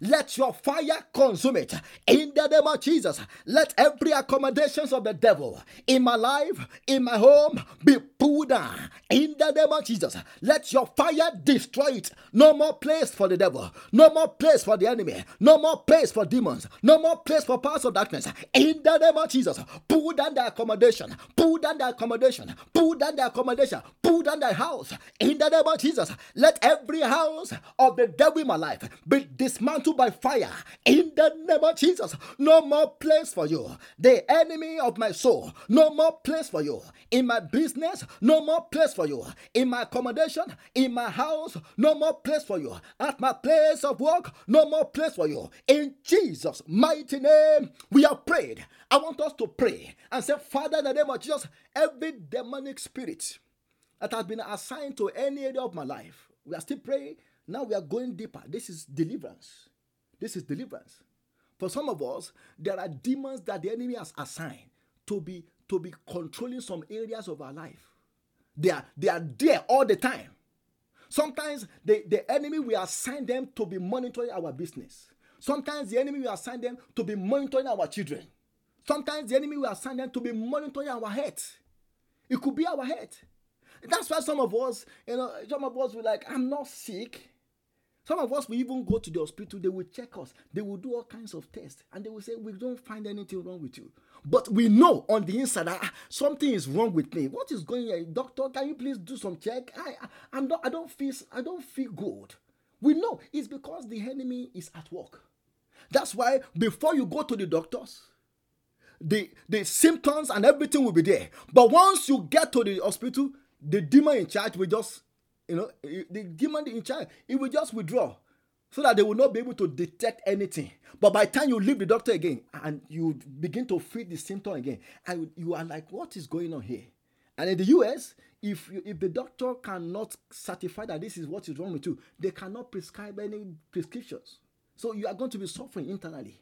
Let your fire consume it in the name of Jesus. Let every accommodations of the devil in my life, in my home, be pulled down in the name of Jesus. Let your fire destroy it. No more place for the devil, no more place for the enemy, no more place for demons demons. No more place for powers of darkness. In the name of Jesus, pull down the accommodation. Pull down the accommodation. Pull down the accommodation. Pull down the house. In the name of Jesus, let every house of the devil controlling my life be dismantled by fire in the name of Jesus. No more place for you. The enemy of my soul, no more place for you. In my business, no more place for you. In my accommodation, in my house, no more place for you. At my place of work, no more place for you. In Jesus' mighty name, we have prayed. I want us to pray and say, Father, in the name of Jesus, every demonic spirit that has been assigned to any area of my life, we are still praying. Now we are going deeper. This is deliverance. This is deliverance. For some of us, there are demons that the enemy has assigned to be to be controlling some areas of our life. They are they are there all the time. Sometimes the, the enemy will assign them to be monitoring our business. Sometimes the enemy will assign them to be monitoring our children. Sometimes the enemy will assign them to be monitoring our health. It could be our health. That's why some of us, you know, some of us will like, I'm not sick. Some of us will even go to the hospital, they will check us, they will do all kinds of tests, and they will say, We don't find anything wrong with you. But we know on the inside ah, something is wrong with me. What is going on? Doctor, can you please do some check? I I'm not I don't feel I don't feel good. We know it's because the enemy is at work. That's why before you go to the doctors, the the symptoms and everything will be there. But once you get to the hospital, the demon in charge will just, you know, eh, the demon in charge, it will just withdraw so that they will not be able to detect anything. But by the time you leave the doctor again and you begin to feel the symptom again, and you are like, what is going on here? And in the US, if you, if the doctor cannot certify that this is what is wrong with you, they cannot prescribe any prescriptions. So you are going to be suffering internally.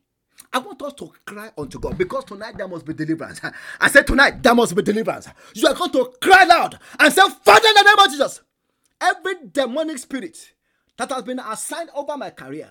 I want us to cry unto God because tonight there must be deliverance. I said tonight there must be deliverance. You are going to cry loud and say, Father, in the name of Jesus, every demonic spirit that has been assigned over my career,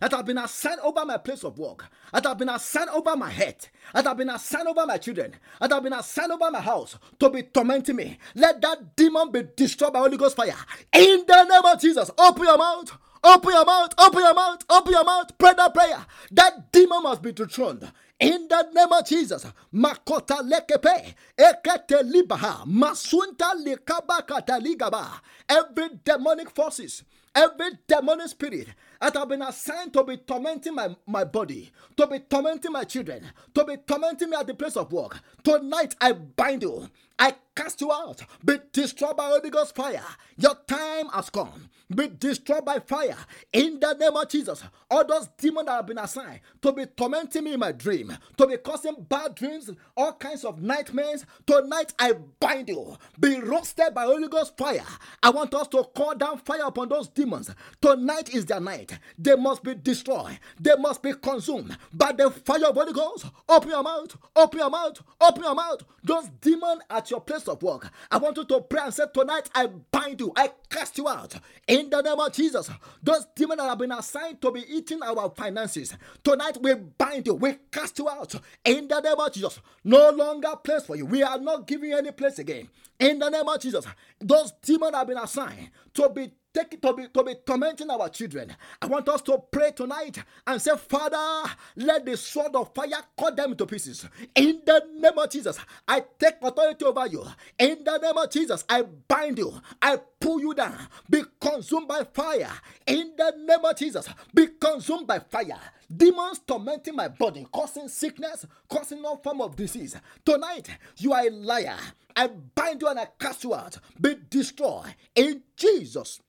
that have been assigned over my place of work, that have been assigned over my head, that have been assigned over my children, that have been assigned over my house to be tormenting me. Let that demon be destroyed by Holy Ghost fire. In the name of Jesus, open your mouth. Open your mouth, open your mouth, open your mouth, pray that prayer. That demon must be dethroned. In the name of Jesus, Makota lekepe, ekete libaha, masunta likabakata ligaba. Every demonic forces, every demonic spirit that have been assigned to be tormenting my, my body, to be tormenting my children, to be tormenting me at the place of work. Tonight I bind you. I cast you out. Be destroyed by Holy Ghost fire. Your time has come. Be destroyed by fire. In the name of Jesus. All those demons that have been assigned to be tormenting me in my dream, to be causing bad dreams, all kinds of nightmares. Tonight I bind you. Be roasted by Holy Ghost fire. I want us to call down fire upon those demons. Tonight is their night. They must be destroyed. They must be consumed by the fire of Holy Ghost. Open your mouth. Open your mouth. Open your mouth. Those demons at your place of work. I want you to pray and say, Tonight I bind you. I cast you out. In the name of Jesus. Those demons that have been assigned to be eating our finances. Tonight we bind you. We cast you out. In the name of Jesus. No longer place for you. We are not giving you any place again. In the name of Jesus. Those demons have been assigned to be take to be, to be tormenting our children. I want us to pray tonight and say, Father, let the sword of fire cut them to pieces. In the name of Jesus, I take authority over you. In the name of Jesus, I bind you. I pull you down. Be consumed by fire. In the name of Jesus, be consumed by fire. Demons tormenting my body, causing sickness, causing all form of disease. Tonight, you are a liar. I bind you and I cast you out. Be destroyed in Jesus'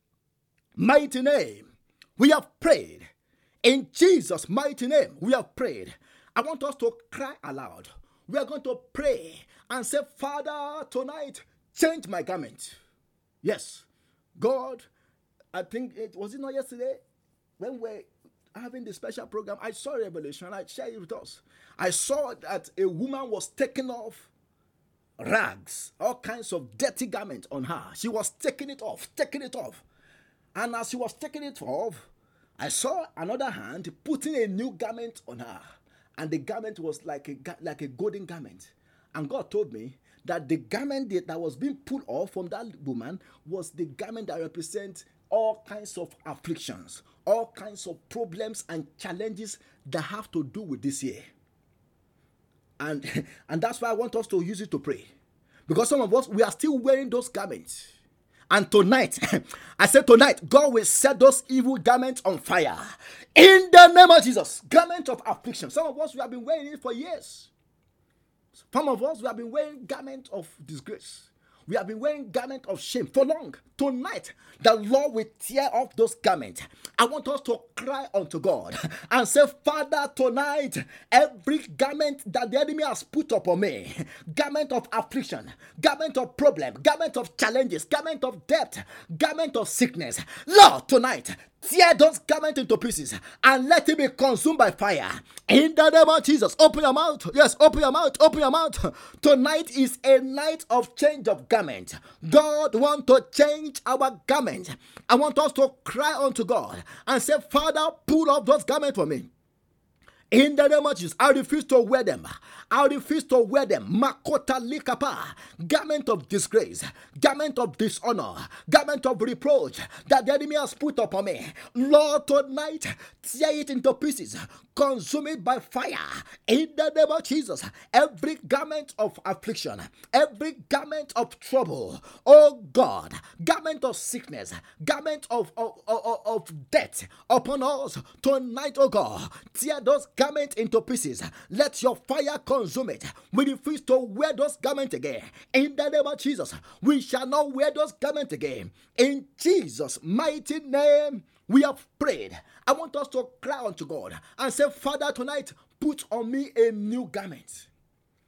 mighty name, we have prayed. In Jesus' mighty name, we have prayed. I want us to cry aloud. We are going to pray and say, Father, tonight, change my garment. Yes, God, I think it was it not yesterday when we're having the special program. I saw revelation. I shared it with us. I saw that a woman was taking off rags, all kinds of dirty garments on her. She was taking it off, taking it off. And as he was taking it off, I saw another hand putting a new garment on her. And the garment was like a, like a golden garment. And God told me that the garment that was being pulled off from that woman was the garment that represents all kinds of afflictions, all kinds of problems and challenges that have to do with this year. And, and that's why I want us to use it to pray. Because some of us, we are still wearing those garments. And tonight, I said tonight, God will set those evil garments on fire. In the name of Jesus. Garment of affliction. Some of us, we have been wearing it for years. Some of us, we have been wearing garment of disgrace. We have been wearing garment of shame for long. Tonight, the Lord will tear off those garments. I want us to cry unto God and say, Father, tonight, every garment that the enemy has put upon me, garment of affliction, garment of problem, garment of challenges, garment of debt, garment of sickness, Lord, tonight, tear those garments into pieces and let it be consumed by fire. In the name of Jesus, open your mouth. Yes, open your mouth. Open your mouth. Tonight is a night of change of garment. God want to change our garment. I want us to cry unto God and say, Father, pull off those garments for me. In the name of Jesus, I refuse to wear them. I refuse to wear them. Makota likapa, garment of disgrace, garment of dishonor, garment of reproach that the enemy has put upon me. Lord, tonight, tear it into pieces, consume it by fire. In the name of Jesus, every garment of affliction, every garment of trouble, oh God, garment of sickness, garment of, of, of, of death upon us tonight, oh God, tear those garments into pieces. Let your fire consume it. We refuse to wear those garments again. In the name of Jesus, we shall not wear those garments again. In Jesus' mighty name, we have prayed. I want us to cry unto God and say, Father, tonight, put on me a new garment.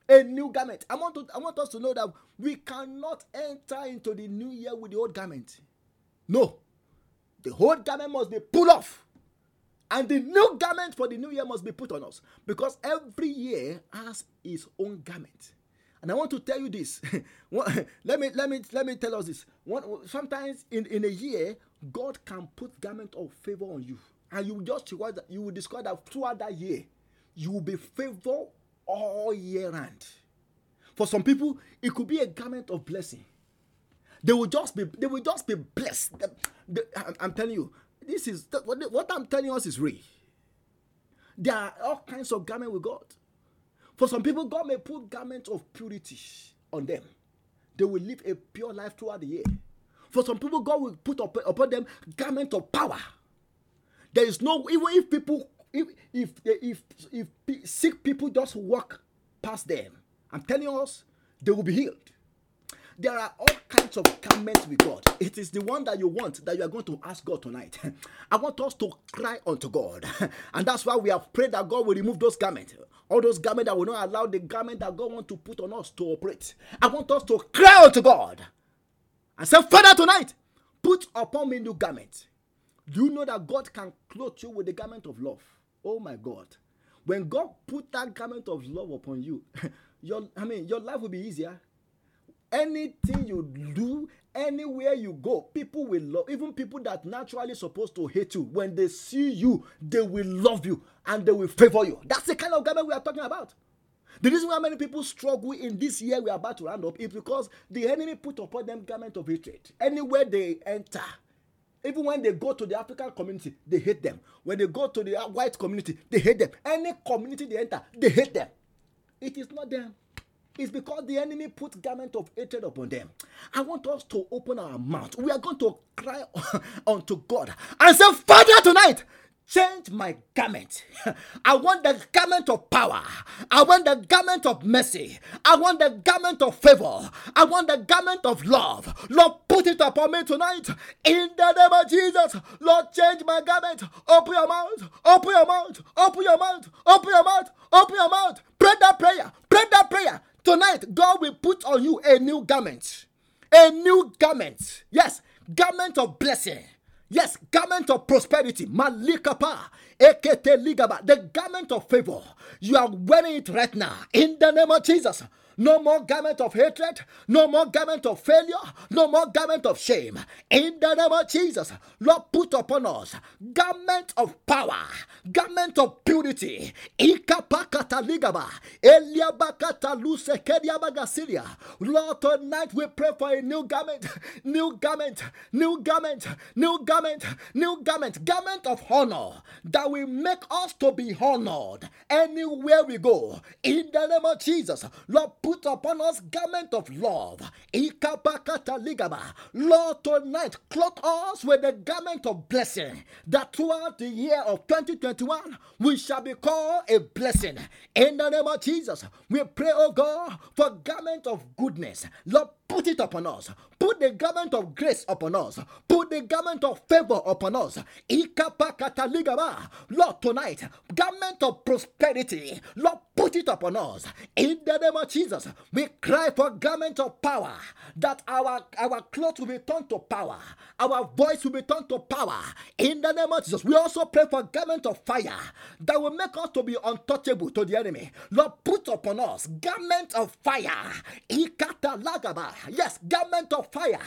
A new garment. I want, to, I want us to know that we cannot enter into the new year with the old garment. No. The old garment must be pulled off. And the new garment for the new year must be put on us because every year has its own garment. And I want to tell you this. let me let me let me tell us this. One, sometimes in, in a year, God can put garment of favor on you, and you just you will discover that throughout that year, you will be favored all year round. For some people, it could be a garment of blessing. They will just be they will just be blessed. I'm telling you, this is what I'm telling us is real. There are all kinds of garment with God. For some people, God may put garments of purity on them. They will live a pure life throughout the year. For some people, God will put up, upon them garment of power. There is no even if people if if if if, if sick people just walk past them, I'm telling us they will be healed. There are all kinds of garments with God. It is the one that you want that you are going to ask God tonight. I want us to cry unto God. And that's why we have prayed that God will remove those garments. All those garments that will not allow the garment that God wants to put on us to operate. I want us to cry unto God and say, Father, tonight, put upon me new garment. Do you know that God can clothe you with the garment of love? Oh my God. When God put that garment of love upon you, your I mean your life will be easier anything you do anywhere you go people will love even people that naturally supposed to hate you when they see you they will love you and they will favor you. That's the kind of government we are talking about. The reason why many people struggle in this year we are about to round up is because the enemy put upon them garment of hatred. Anywhere they enter even when they go to the african community they hate them. When they go to the white community they hate them. Any community they enter they hate them. It is not them it's because the enemy put garment of hatred upon them. I want us to open our mouth. We are going to cry unto God and say, Father, tonight, change my garment. I want the garment of power. I want the garment of mercy. I want the garment of favor. I want the garment of love. Lord, put it upon me tonight. In the name of Jesus, Lord, change my garment. Open your mouth. Open your mouth. Open your mouth. Open your mouth. Open your mouth. Pray that prayer. Pray that prayer. Tonight, God will put on you a new garment. A new garment. Yes, garment of blessing. Yes, garment of prosperity. Malikapa. Ligaba. The garment of favor. You are wearing it right now. In the name of Jesus. No more garment of hatred. No more garment of failure. No more garment of shame. In the name of Jesus, Lord, put upon us garment of power, garment of purity. Lord, tonight we pray for a new garment, new garment, new garment, new garment, new garment, garment of honor that will make us to be honored anywhere we go. In the name of Jesus, Lord, put upon us garment of love. Lord, tonight, clothe us with the garment of blessing, that throughout the year of 2021, we shall be called a blessing. In the name of Jesus, we pray, oh God, for garment of goodness. Lord, put it upon us. Put the garment of grace upon us. Put the garment of favor upon us. Lord, tonight, garment of prosperity. Lord, put it upon us. In the name of Jesus, we cry for garment of power that our, our clothes will be turned to power. Our voice will be turned to power. In the name of Jesus, we also pray for garment of fire that will make us to be untouchable to the enemy. Lord, put upon us garment of fire. Yes, garment of fire.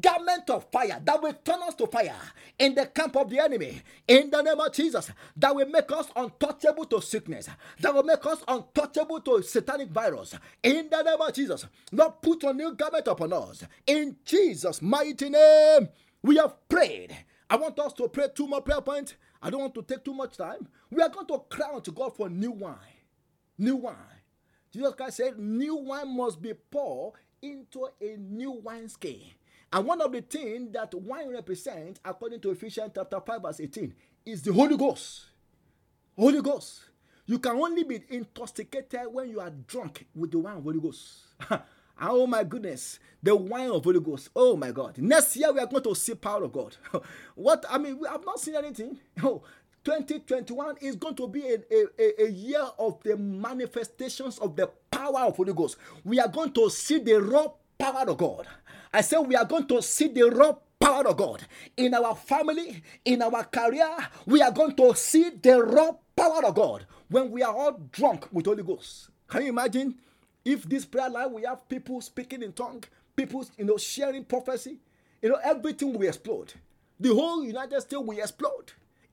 Garment of fire that will turn us to fire in the camp of the enemy. In the name of Jesus, that will make us untouchable to sickness. That will make us untouchable to satanic virus. In the name of Jesus, Lord, put a new garment upon us. In Jesus' mighty name, we have prayed. I want us to pray two more prayer points. I don't want to take too much time. We are going to cry unto God for new wine. New wine. Jesus Christ said, New wine must be poured into a new wineskin. And one of the things that wine represents, according to Ephesians chapter 5, verse 18, is the Holy Ghost. Holy Ghost. You can only be intoxicated when you are drunk with the wine of Holy Ghost. oh my goodness, the wine of Holy Ghost. Oh my God. Next year we are going to see power of God. what I mean, we have not seen anything. Oh, 2021 is going to be a, a, a, year of the manifestations of the power of Holy Ghost. We are going to see the raw power of God. I said we are going to see the raw power of God in our family, in our career. We are going to see the raw power of God when we are all drunk with Holy Ghost. Can you imagine if this prayer line we have people speaking in tongue, people you know sharing prophecy, you know everything will explode. The whole United States will explode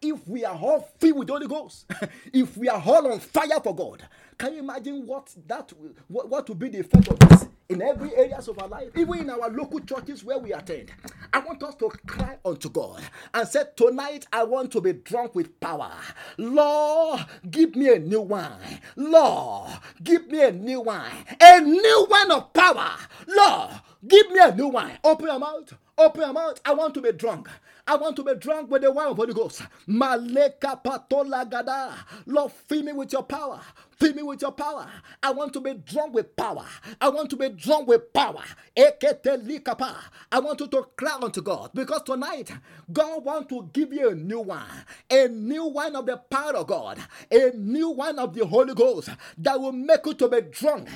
if we are all filled with the Holy Ghost, if we are all on fire for God, can you imagine what that what, what will be the effect of this in every areas of our life, even in our local churches where we attend? I want us to cry unto God and say, Tonight I want to be drunk with power. Lord, give me a new wine. Lord, give me a new wine. A new wine of power. Lord, give me a new wine. Open your mouth. Open your mouth. I want to be drunk. I want to be drunk with the wine of the Holy Ghost. Maleka patola gada. Lord, fill me with your power. Fill me with your power. I want to be drunk with power. I want to be drunk with power. I want you to cry unto God because tonight God wants to give you a new wine, a new wine of the power of God, a new wine of the Holy Ghost that will make you to be drunk.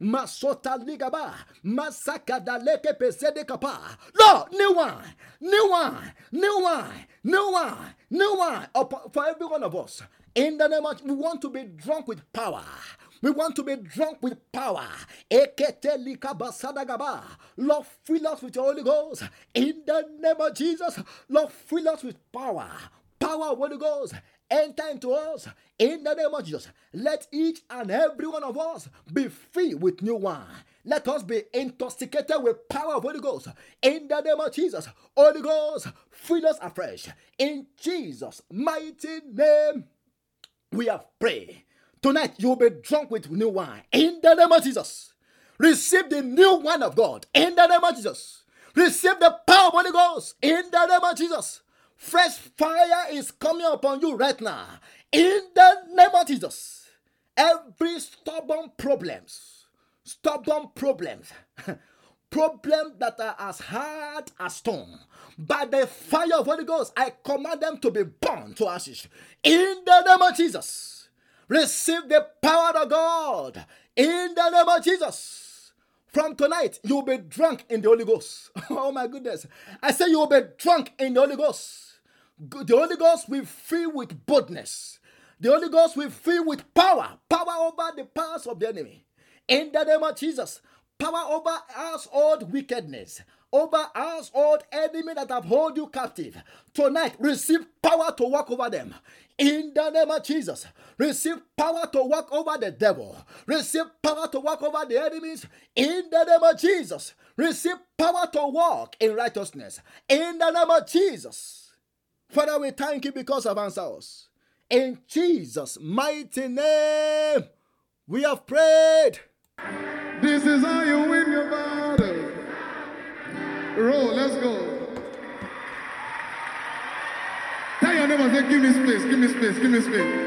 Masota ligaba, masaka daleke pesede kapa. Lord, new wine, new wine, new wine, new wine, new wine for every one of us. In the name of, we want to be drunk with power. We want to be drunk with power. Lord, fill us with your Holy Ghost. In the name of Jesus, Lord, fill us with power. Power of Holy Ghost enter into us in the name of Jesus. Let each and every one of us be filled with new wine. Let us be intoxicated with power of Holy Ghost in the name of Jesus. Holy Ghost, fill us afresh in Jesus' mighty name. We have prayed. Tonight you will be drunk with new wine in the name of Jesus. Receive the new wine of God in the name of Jesus. Receive the power of Holy Ghost in the name of Jesus. Fresh fire is coming upon you right now. In the name of Jesus. Every stubborn problems, stubborn problems, problems that are as hard as stone, by the fire of Holy Ghost, I command them to be burned to ashes. In the name of Jesus. Receive the power of God. In the name of Jesus. From tonight, you'll be drunk in the Holy Ghost. oh my goodness. I say you'll be drunk in the Holy Ghost. The Holy Ghost will fill with boldness. The Holy Ghost will fill with power, power over the powers of the enemy. In the name of Jesus, power over household wickedness, over us household enemy that have hold you captive. Tonight, receive power to walk over them. In the name of Jesus, receive power to walk over the devil. Receive power to walk over the enemies. In the name of Jesus, receive power to walk in righteousness. In the name of Jesus. Father, we thank you because of us In Jesus' mighty name, we have prayed. This is how you win your battle. Roll, let's go. Tell your neighbors, say, give me space, give me space, give me space.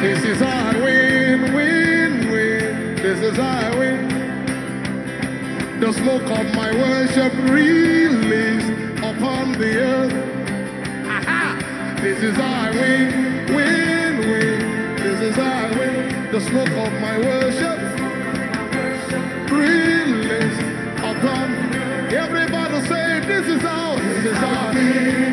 This is our win, win, win. This is our win. The smoke of my worship released upon the earth. Aha! This is our win, win, win. This is our win. The smoke of my worship released upon. Everybody say, this is our, This is our win.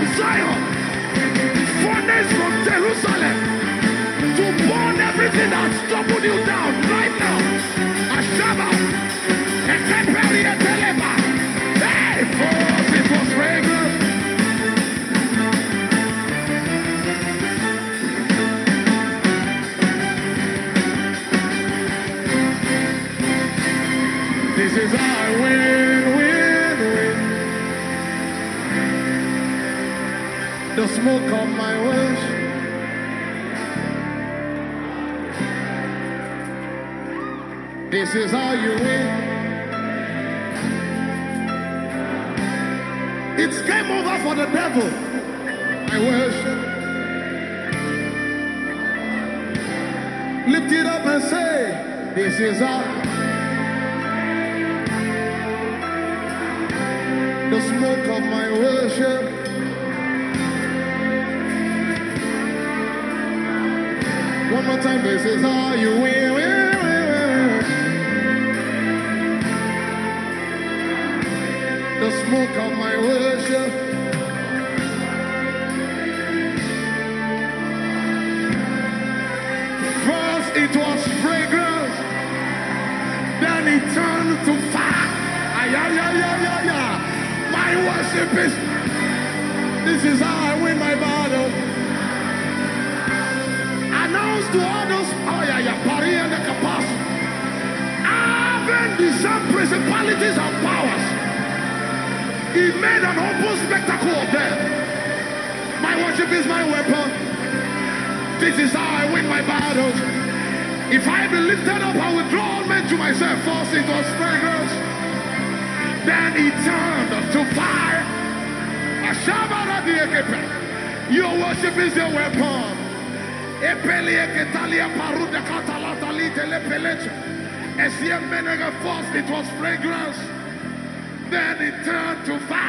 From Zion. Furnace from Jerusalem. To burn everything that's troubled you down smoke of my worship. This is how you win. It's game over for the devil. I worship. Lift it up and say, This is how. the smoke of my worship. One time, this is how you win. The smoke of my worship. First it was fragrance, then it turned to fire. Ay, ay, ay, ay, ay, ay. My worship is. This is to others. Oh, yeah, yeah. Pari and capacity. Having discerned principalities and powers. He made an open spectacle of them. My worship is my weapon. This is how I win my battles. If I be lifted up, I will draw all men to myself. It was fragrance. Then he turned to fire. Your worship is your weapon. Epeli eketalia paruda katalatali telepeleche. Esiem menega it was fragrance. Then it turned to fire.